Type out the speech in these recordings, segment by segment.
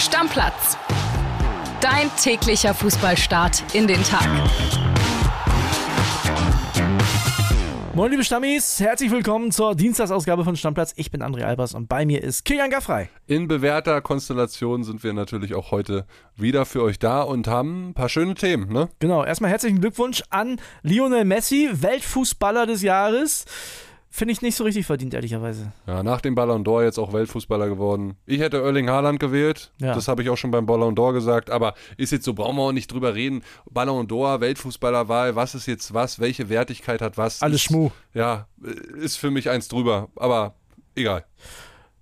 Stammplatz. Dein täglicher Fußballstart in den Tag. Moin liebe Stammis, herzlich willkommen zur Dienstagsausgabe von Stammplatz. Ich bin André Albers und bei mir ist Kilian Gaffrey. In bewährter Konstellation sind wir natürlich auch heute wieder für euch da und haben ein paar schöne Themen, ne? Genau, erstmal herzlichen Glückwunsch an Lionel Messi, Weltfußballer des Jahres. Finde ich nicht so richtig verdient, ehrlicherweise. Ja, nach dem Ballon d'Or jetzt auch Weltfußballer geworden. Ich hätte Erling Haaland gewählt. Ja. Das habe ich auch schon beim Ballon d'Or gesagt. Aber ist jetzt so, brauchen wir auch nicht drüber reden. Ballon d'Or, Weltfußballerwahl, was ist jetzt was? Welche Wertigkeit hat was? Alles Schmuh. Ja, ist für mich eins drüber. Aber egal.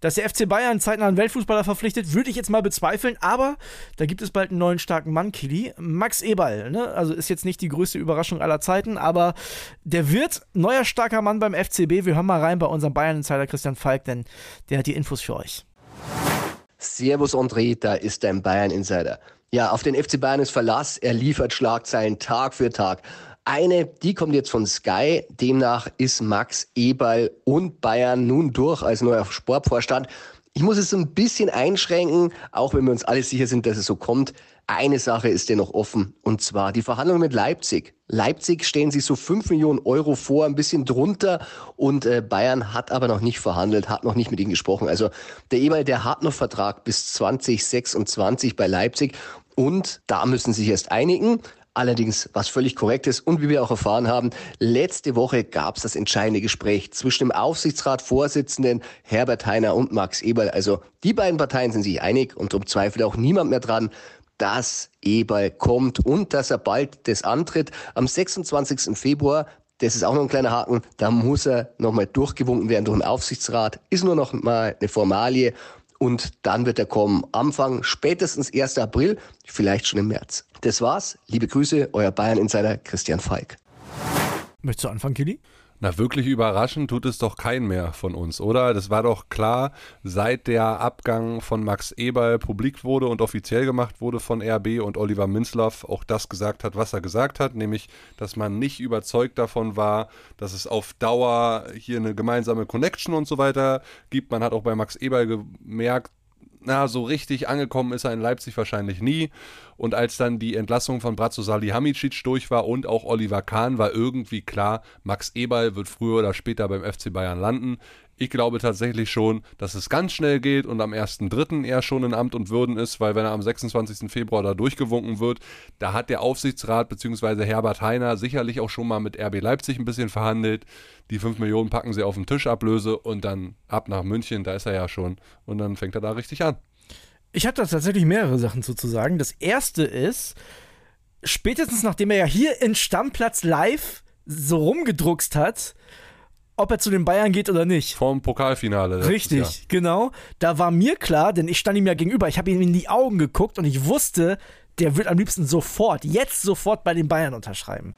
Dass der FC Bayern zeitnah einen Weltfußballer verpflichtet, würde ich jetzt mal bezweifeln, aber da gibt es bald einen neuen starken Mann, Kili. Max Eberl, ne? also ist jetzt nicht die größte Überraschung aller Zeiten, aber der wird neuer starker Mann beim FCB. Wir hören mal rein bei unserem Bayern-Insider Christian Falk, denn der hat die Infos für euch. Servus André, da ist dein Bayern-Insider. Ja, auf den FC Bayern ist Verlass. Er liefert Schlagzeilen Tag für Tag. Eine, die kommt jetzt von Sky. Demnach ist Max Eberl und Bayern nun durch als neuer Sportvorstand. Ich muss es so ein bisschen einschränken, auch wenn wir uns alle sicher sind, dass es so kommt. Eine Sache ist dennoch offen, und zwar die Verhandlungen mit Leipzig. Leipzig stellen sich so 5 Millionen Euro vor, ein bisschen drunter, und äh, Bayern hat aber noch nicht verhandelt, hat noch nicht mit ihnen gesprochen. Also der Eberl, der hat noch Vertrag bis 2026 bei Leipzig, und da müssen sie sich erst einigen. Allerdings, was völlig korrekt ist und wie wir auch erfahren haben, letzte Woche gab es das entscheidende Gespräch zwischen dem Aufsichtsratsvorsitzenden Herbert Heiner und Max Eberl. Also die beiden Parteien sind sich einig und um zweifelt auch niemand mehr dran, dass Eberl kommt und dass er bald das antritt. Am 26. Februar das ist auch noch ein kleiner Haken. Da muss er nochmal durchgewunken werden durch den Aufsichtsrat. Ist nur noch mal eine Formalie. Und dann wird er kommen. Anfang spätestens 1. April, vielleicht schon im März. Das war's. Liebe Grüße, euer Bayern-Insider Christian Falk. Möchtest du anfangen, Kili? Na, wirklich überraschend tut es doch kein mehr von uns, oder? Das war doch klar, seit der Abgang von Max Eberl publik wurde und offiziell gemacht wurde von RB und Oliver Minzlaff auch das gesagt hat, was er gesagt hat, nämlich, dass man nicht überzeugt davon war, dass es auf Dauer hier eine gemeinsame Connection und so weiter gibt. Man hat auch bei Max Eberl gemerkt, na, so richtig angekommen ist er in Leipzig wahrscheinlich nie. Und als dann die Entlassung von Bratzo Salihamidzic durch war und auch Oliver Kahn, war irgendwie klar, Max Eberl wird früher oder später beim FC Bayern landen. Ich glaube tatsächlich schon, dass es ganz schnell geht und am 1.3. er schon in Amt und Würden ist, weil wenn er am 26. Februar da durchgewunken wird, da hat der Aufsichtsrat bzw. Herbert Heiner sicherlich auch schon mal mit RB Leipzig ein bisschen verhandelt. Die 5 Millionen packen sie auf den Tisch Ablöse und dann ab nach München, da ist er ja schon. Und dann fängt er da richtig an. Ich habe da tatsächlich mehrere Sachen zu, zu sagen. Das erste ist, spätestens nachdem er ja hier in Stammplatz live so rumgedruckst hat, ob er zu den Bayern geht oder nicht. Vom Pokalfinale. Richtig, Jahr. genau. Da war mir klar, denn ich stand ihm ja gegenüber, ich habe ihm in die Augen geguckt und ich wusste, der wird am liebsten sofort, jetzt sofort bei den Bayern unterschreiben.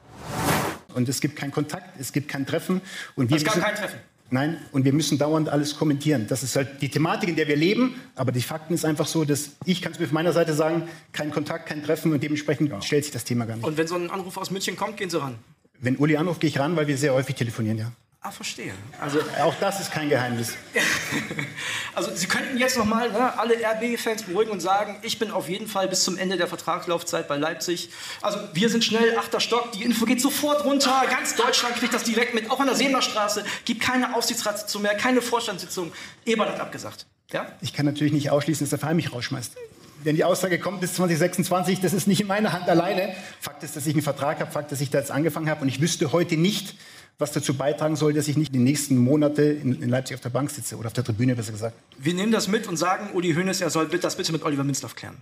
Und es gibt keinen Kontakt, es gibt kein Treffen. Und wir es gab kein Treffen. Nein, und wir müssen dauernd alles kommentieren. Das ist halt die Thematik, in der wir leben. Aber die Fakten ist einfach so, dass ich kann es mir von meiner Seite sagen, kein Kontakt, kein Treffen und dementsprechend ja. stellt sich das Thema gar nicht. Und wenn so ein Anruf aus München kommt, gehen Sie ran? Wenn Uli anruft, gehe ich ran, weil wir sehr häufig telefonieren, ja. Ah, verstehe. Also auch das ist kein Geheimnis. also Sie könnten jetzt noch mal ne, alle RB-Fans beruhigen und sagen, ich bin auf jeden Fall bis zum Ende der Vertragslaufzeit bei Leipzig. Also wir sind schnell, achter Stock, die Info geht sofort runter, ganz Deutschland kriegt das direkt mit, auch an der Seemlerstraße, gibt keine Aufsichtsratssitzung mehr, keine Vorstandssitzung. Eberl hat abgesagt. Ja? Ich kann natürlich nicht ausschließen, dass der Verein mich rausschmeißt wenn die Aussage kommt bis 2026, das ist nicht in meiner Hand alleine. Fakt ist, dass ich einen Vertrag habe, Fakt, dass ich da jetzt angefangen habe und ich wüsste heute nicht, was dazu beitragen soll, dass ich nicht die nächsten Monate in, in, Leipzig auf der Bank sitze oder auf der Tribüne, besser gesagt. Wir nehmen das mit und sagen, Uli Hoeneß, er soll das bitte mit Oliver Minzlaff klären.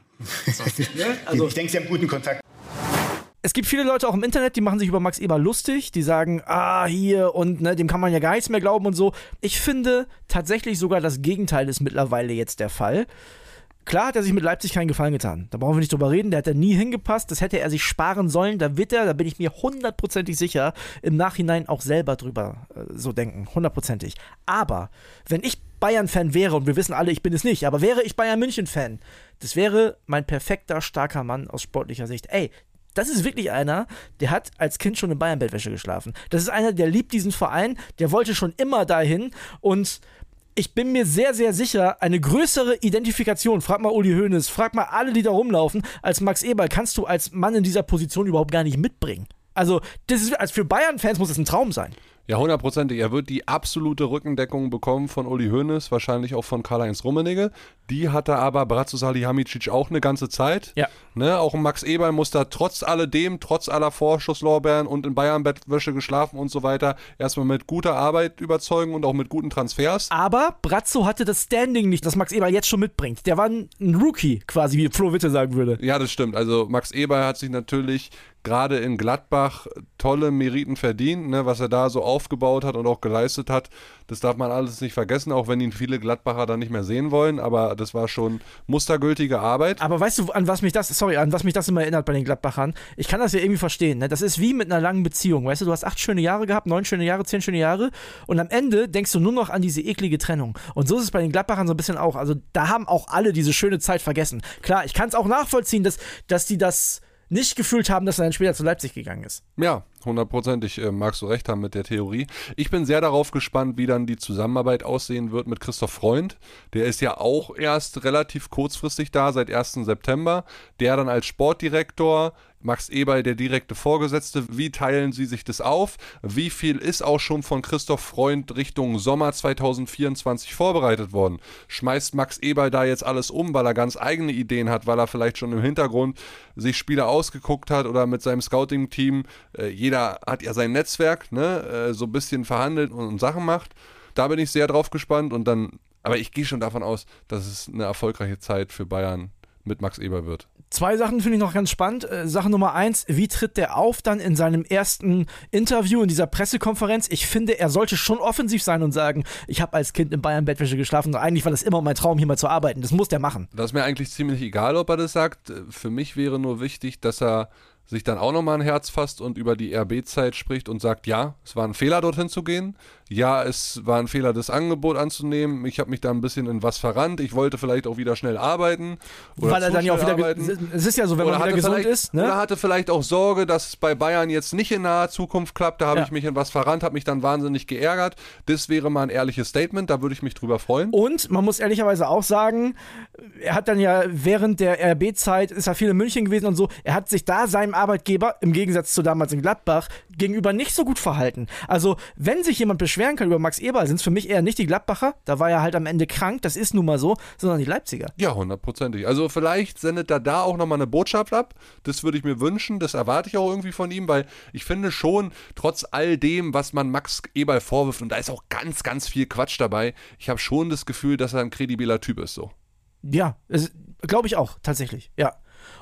So. ja? also, ich denke, Sie haben guten Kontakt. Es gibt viele Leute auch im Internet, die machen sich über Max Eber lustig, die sagen, ah, hier und ne, dem kann man ja gar nichts mehr glauben und so. Ich finde tatsächlich sogar das Gegenteil ist mittlerweile jetzt der Fall. Klar hat er sich mit Leipzig keinen Gefallen getan. Da brauchen wir nicht drüber reden. Der hat da nie hingepasst. Das hätte er sich sparen sollen. Da wird er, da bin ich mir hundertprozentig sicher, im Nachhinein auch selber drüber äh, so denken. Hundertprozentig. Aber wenn ich Bayern-Fan wäre, und wir wissen alle, ich bin es nicht, aber wäre ich Bayern München-Fan, das wäre mein perfekter, starker Mann aus sportlicher Sicht. Ey, das ist wirklich einer, der hat als Kind schon in Bayern-Bettwäsche geschlafen. Das ist einer, der liebt diesen Verein, der wollte schon immer dahin und ich bin mir sehr, sehr sicher, eine größere Identifikation, frag mal Uli Hoeneß, frag mal alle, die da rumlaufen, als Max Eberl, kannst du als Mann in dieser Position überhaupt gar nicht mitbringen. Also, das ist, also für Bayern-Fans muss es ein Traum sein. Ja, hundertprozentig. Er wird die absolute Rückendeckung bekommen von Uli Hoeneß, wahrscheinlich auch von Karl-Heinz Rummenigge. Die hatte aber Bratzo Salihamidzic auch eine ganze Zeit. Ja. Ne, auch Max Eberl muss da trotz alledem, trotz aller Vorschusslorbeeren und in Bayern-Bettwäsche geschlafen und so weiter, erstmal mit guter Arbeit überzeugen und auch mit guten Transfers. Aber Brazzo hatte das Standing nicht, das Max Eberl jetzt schon mitbringt. Der war ein Rookie, quasi, wie Flo Witte sagen würde. Ja, das stimmt. Also Max Eberl hat sich natürlich gerade in Gladbach tolle Meriten verdient, ne, was er da so aufgebaut hat und auch geleistet hat. Das darf man alles nicht vergessen, auch wenn ihn viele Gladbacher dann nicht mehr sehen wollen. Aber das war schon mustergültige Arbeit. Aber weißt du, an was mich das, sorry, an was mich das immer erinnert bei den Gladbachern? Ich kann das ja irgendwie verstehen. Ne? Das ist wie mit einer langen Beziehung. Weißt du, du hast acht schöne Jahre gehabt, neun schöne Jahre, zehn schöne Jahre. Und am Ende denkst du nur noch an diese eklige Trennung. Und so ist es bei den Gladbachern so ein bisschen auch. Also da haben auch alle diese schöne Zeit vergessen. Klar, ich kann es auch nachvollziehen, dass, dass die das nicht gefühlt haben, dass er dann später zu Leipzig gegangen ist. Ja, hundertprozentig äh, magst du recht haben mit der Theorie. Ich bin sehr darauf gespannt, wie dann die Zusammenarbeit aussehen wird mit Christoph Freund. Der ist ja auch erst relativ kurzfristig da, seit 1. September. Der dann als Sportdirektor Max Eberl der direkte Vorgesetzte. Wie teilen sie sich das auf? Wie viel ist auch schon von Christoph Freund Richtung Sommer 2024 vorbereitet worden? Schmeißt Max Eberl da jetzt alles um, weil er ganz eigene Ideen hat, weil er vielleicht schon im Hintergrund sich Spieler ausgeguckt hat oder mit seinem Scouting-Team? Äh, jeder hat ja sein Netzwerk, ne? Äh, so ein bisschen verhandelt und, und Sachen macht. Da bin ich sehr drauf gespannt und dann, aber ich gehe schon davon aus, dass es eine erfolgreiche Zeit für Bayern mit Max Eber wird. Zwei Sachen finde ich noch ganz spannend. Äh, Sache Nummer eins, wie tritt der auf dann in seinem ersten Interview in dieser Pressekonferenz? Ich finde, er sollte schon offensiv sein und sagen, ich habe als Kind in Bayern Bettwäsche geschlafen. Eigentlich war das immer mein Traum, hier mal zu arbeiten. Das muss der machen. Das ist mir eigentlich ziemlich egal, ob er das sagt. Für mich wäre nur wichtig, dass er sich dann auch nochmal ein Herz fasst und über die RB-Zeit spricht und sagt, ja, es war ein Fehler, dorthin zu gehen. Ja, es war ein Fehler, das Angebot anzunehmen. Ich habe mich da ein bisschen in was verrannt. Ich wollte vielleicht auch wieder schnell arbeiten. Oder Weil er dann ja auch wieder, arbeiten. es ist ja so, wenn oder man wieder gesund ist. Ne? Oder hatte vielleicht auch Sorge, dass es bei Bayern jetzt nicht in naher Zukunft klappt. Da habe ja. ich mich in was verrannt, habe mich dann wahnsinnig geärgert. Das wäre mal ein ehrliches Statement, da würde ich mich drüber freuen. Und man muss ehrlicherweise auch sagen, er hat dann ja während der RB-Zeit, ist er viel in München gewesen und so, er hat sich da seinem Arbeitgeber, im Gegensatz zu damals in Gladbach, gegenüber nicht so gut verhalten. Also, wenn sich jemand beschweren kann über Max Eberl, sind es für mich eher nicht die Gladbacher, da war er halt am Ende krank, das ist nun mal so, sondern die Leipziger. Ja, hundertprozentig. Also, vielleicht sendet er da auch nochmal eine Botschaft ab. Das würde ich mir wünschen, das erwarte ich auch irgendwie von ihm, weil ich finde schon, trotz all dem, was man Max Eberl vorwirft, und da ist auch ganz, ganz viel Quatsch dabei, ich habe schon das Gefühl, dass er ein kredibiler Typ ist, so. Ja, glaube ich auch, tatsächlich, ja.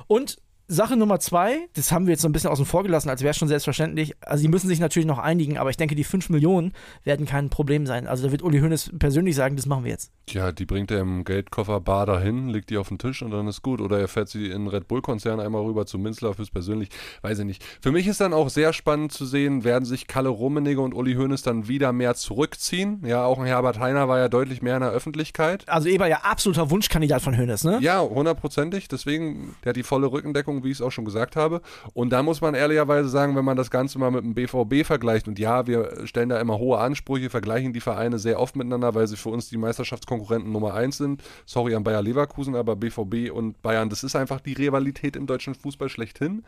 Und Sache Nummer zwei, das haben wir jetzt so ein bisschen außen vor gelassen, als wäre es schon selbstverständlich. Also, die müssen sich natürlich noch einigen, aber ich denke, die 5 Millionen werden kein Problem sein. Also, da wird Uli Hoeneß persönlich sagen, das machen wir jetzt. Ja, die bringt er im Geldkoffer bar dahin, legt die auf den Tisch und dann ist gut. Oder er fährt sie in Red Bull-Konzern einmal rüber zu Minzler fürs persönlich, weiß ich nicht. Für mich ist dann auch sehr spannend zu sehen, werden sich Kalle Rummenigge und Uli Hoeneß dann wieder mehr zurückziehen. Ja, auch ein Herbert Heiner war ja deutlich mehr in der Öffentlichkeit. Also, Eber ja absoluter Wunschkandidat von Hoeneß, ne? Ja, hundertprozentig. Deswegen, der hat die volle Rückendeckung, wie ich es auch schon gesagt habe. Und da muss man ehrlicherweise sagen, wenn man das Ganze mal mit dem BVB vergleicht, und ja, wir stellen da immer hohe Ansprüche, vergleichen die Vereine sehr oft miteinander, weil sie für uns die Meisterschaftskonkurrenz Konkurrenten Nummer 1 sind. Sorry an Bayer Leverkusen, aber BVB und Bayern, das ist einfach die Rivalität im deutschen Fußball schlechthin.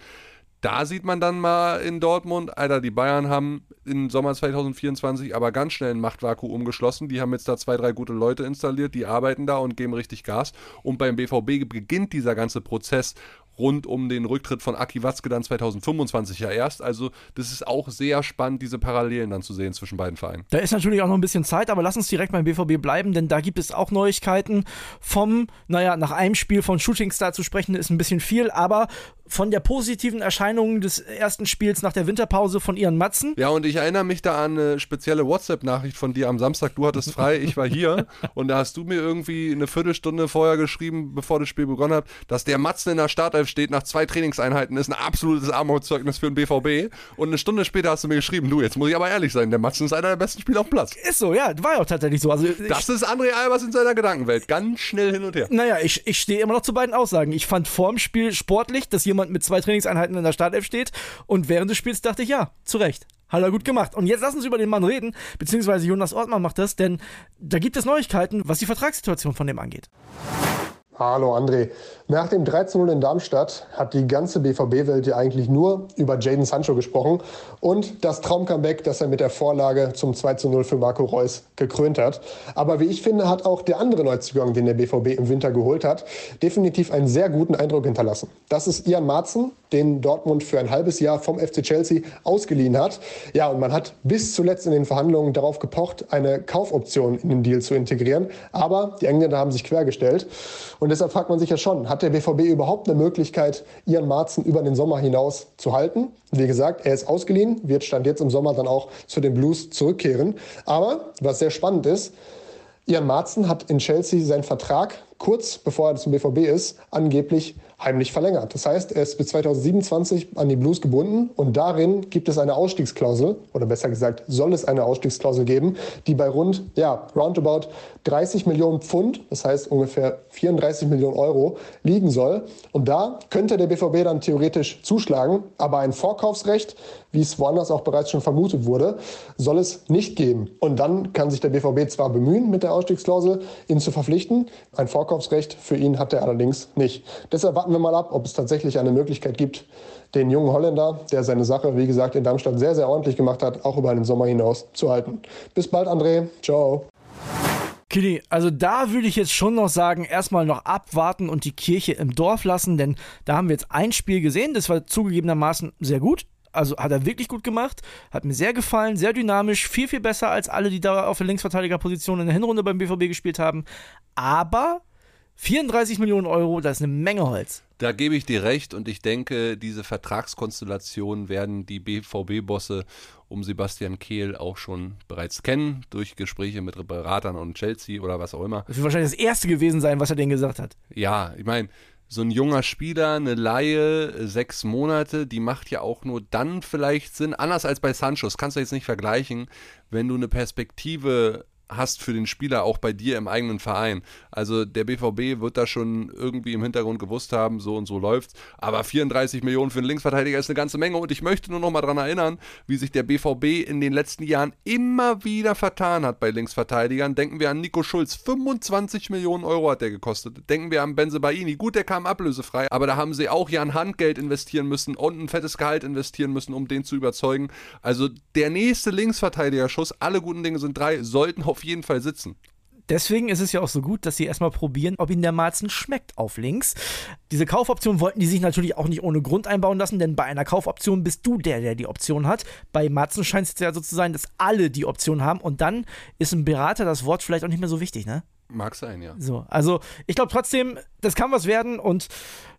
Da sieht man dann mal in Dortmund, Alter, die Bayern haben im Sommer 2024 aber ganz schnell ein Machtvakuum geschlossen. Die haben jetzt da zwei, drei gute Leute installiert, die arbeiten da und geben richtig Gas. Und beim BVB beginnt dieser ganze Prozess rund um den Rücktritt von Aki Watzke dann 2025 ja erst. Also das ist auch sehr spannend, diese Parallelen dann zu sehen zwischen beiden Vereinen. Da ist natürlich auch noch ein bisschen Zeit, aber lass uns direkt beim BVB bleiben, denn da gibt es auch Neuigkeiten vom, naja, nach einem Spiel von Shootingstar zu sprechen, ist ein bisschen viel, aber von der positiven Erscheinung des ersten Spiels nach der Winterpause von Ian Matzen. Ja, und ich erinnere mich da an eine spezielle WhatsApp-Nachricht von dir am Samstag. Du hattest frei, ich war hier. und da hast du mir irgendwie eine Viertelstunde vorher geschrieben, bevor das Spiel begonnen hat, dass der Matzen in der Startelf steht nach zwei Trainingseinheiten, ist ein absolutes Armutszeugnis für den BVB. Und eine Stunde später hast du mir geschrieben, du, jetzt muss ich aber ehrlich sein, der Matzen ist einer der besten Spieler auf dem Platz. Ist so, ja, war ja auch tatsächlich so. Also, das ist André Albers in seiner Gedankenwelt. Ganz schnell hin und her. Naja, ich, ich stehe immer noch zu beiden Aussagen. Ich fand vorm Spiel sportlich, dass jemand mit zwei Trainingseinheiten in der Startelf steht. Und während des Spiels dachte ich, ja, zu Recht. Hat er gut gemacht. Und jetzt lassen Sie über den Mann reden, beziehungsweise Jonas Ortmann macht das, denn da gibt es Neuigkeiten, was die Vertragssituation von dem angeht. Hallo André. Nach dem 13-0 in Darmstadt hat die ganze BVB-Welt ja eigentlich nur über Jaden Sancho gesprochen und das Traumcomeback, das er mit der Vorlage zum 2-0 für Marco Reus gekrönt hat. Aber wie ich finde, hat auch der andere Neuzugang, den der BVB im Winter geholt hat, definitiv einen sehr guten Eindruck hinterlassen. Das ist Ian Marzen, den Dortmund für ein halbes Jahr vom FC Chelsea ausgeliehen hat. Ja, und man hat bis zuletzt in den Verhandlungen darauf gepocht, eine Kaufoption in den Deal zu integrieren. Aber die Engländer haben sich quergestellt. Und deshalb fragt man sich ja schon, hat der BVB überhaupt eine Möglichkeit, Ian Marzen über den Sommer hinaus zu halten? Wie gesagt, er ist ausgeliehen, wird Stand jetzt im Sommer dann auch zu den Blues zurückkehren. Aber was sehr spannend ist, Ian Marzen hat in Chelsea seinen Vertrag kurz bevor er zum BVB ist, angeblich heimlich verlängert. Das heißt, er ist bis 2027 an die Blues gebunden und darin gibt es eine Ausstiegsklausel, oder besser gesagt, soll es eine Ausstiegsklausel geben, die bei rund, ja, roundabout 30 Millionen Pfund, das heißt ungefähr 34 Millionen Euro, liegen soll. Und da könnte der BVB dann theoretisch zuschlagen, aber ein Vorkaufsrecht, wie es woanders auch bereits schon vermutet wurde, soll es nicht geben. Und dann kann sich der BVB zwar bemühen, mit der Ausstiegsklausel ihn zu verpflichten, ein Vorkaufsrecht für ihn hat er allerdings nicht. Deshalb warten wir mal ab, ob es tatsächlich eine Möglichkeit gibt, den jungen Holländer, der seine Sache, wie gesagt, in Darmstadt sehr, sehr ordentlich gemacht hat, auch über den Sommer hinaus zu halten. Bis bald, André. Ciao. Kili, also da würde ich jetzt schon noch sagen, erstmal noch abwarten und die Kirche im Dorf lassen, denn da haben wir jetzt ein Spiel gesehen, das war zugegebenermaßen sehr gut. Also hat er wirklich gut gemacht, hat mir sehr gefallen, sehr dynamisch, viel, viel besser als alle, die da auf der Linksverteidigerposition in der Hinrunde beim BVB gespielt haben. Aber 34 Millionen Euro, das ist eine Menge Holz. Da gebe ich dir recht und ich denke, diese Vertragskonstellation werden die BVB-Bosse um Sebastian Kehl auch schon bereits kennen, durch Gespräche mit Beratern und Chelsea oder was auch immer. Das wird wahrscheinlich das erste gewesen sein, was er denen gesagt hat. Ja, ich meine, so ein junger Spieler, eine Laie, sechs Monate, die macht ja auch nur dann vielleicht Sinn, anders als bei Sancho, das kannst du jetzt nicht vergleichen, wenn du eine Perspektive hast für den Spieler auch bei dir im eigenen Verein. Also der BVB wird da schon irgendwie im Hintergrund gewusst haben, so und so läuft's. Aber 34 Millionen für einen Linksverteidiger ist eine ganze Menge und ich möchte nur noch mal daran erinnern, wie sich der BVB in den letzten Jahren immer wieder vertan hat bei Linksverteidigern. Denken wir an Nico Schulz, 25 Millionen Euro hat der gekostet. Denken wir an Benze Baini, gut, der kam ablösefrei, aber da haben sie auch ja ein Handgeld investieren müssen und ein fettes Gehalt investieren müssen, um den zu überzeugen. Also der nächste Linksverteidigerschuss, alle guten Dinge sind drei, sollten auf auf jeden Fall sitzen. Deswegen ist es ja auch so gut, dass sie erstmal probieren, ob ihnen der Marzen schmeckt auf links. Diese Kaufoption wollten die sich natürlich auch nicht ohne Grund einbauen lassen, denn bei einer Kaufoption bist du der, der die Option hat. Bei Marzen scheint es ja so zu sein, dass alle die Option haben und dann ist ein Berater das Wort vielleicht auch nicht mehr so wichtig, ne? Mag sein, ja. So, also ich glaube trotzdem, das kann was werden und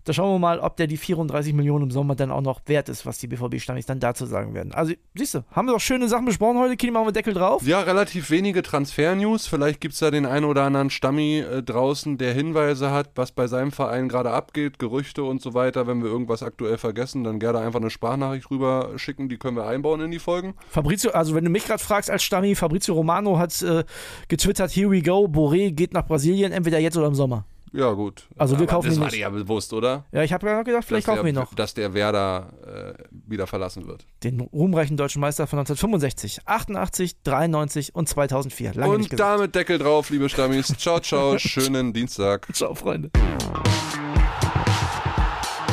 da schauen wir mal, ob der die 34 Millionen im Sommer dann auch noch wert ist, was die BVB-Stammis dann dazu sagen werden. Also, siehst du, haben wir doch schöne Sachen besprochen heute. Kili, machen wir Deckel drauf. Ja, relativ wenige Transfer-News. Vielleicht gibt es da den einen oder anderen Stammi äh, draußen, der Hinweise hat, was bei seinem Verein gerade abgeht, Gerüchte und so weiter. Wenn wir irgendwas aktuell vergessen, dann gerne einfach eine Sprachnachricht rüber schicken. Die können wir einbauen in die Folgen. Fabrizio, also wenn du mich gerade fragst als Stammi, Fabrizio Romano hat äh, getwittert, here we go, Boré geht nach Brasilien, entweder jetzt oder im Sommer. Ja, gut. Also wir kaufen das ihn war nicht. dir ja bewusst, oder? Ja, ich habe ja gedacht, vielleicht dass kaufen wir ihn der, noch. Dass der Werder äh, wieder verlassen wird. Den ruhmreichen deutschen Meister von 1965, 88, 93 und 2004. Lange nicht Und damit Deckel drauf, liebe Stammis. Ciao, ciao. Schönen Dienstag. Ciao, Freunde.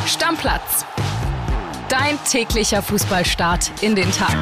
Stammplatz. Dein täglicher Fußballstart in den Tag.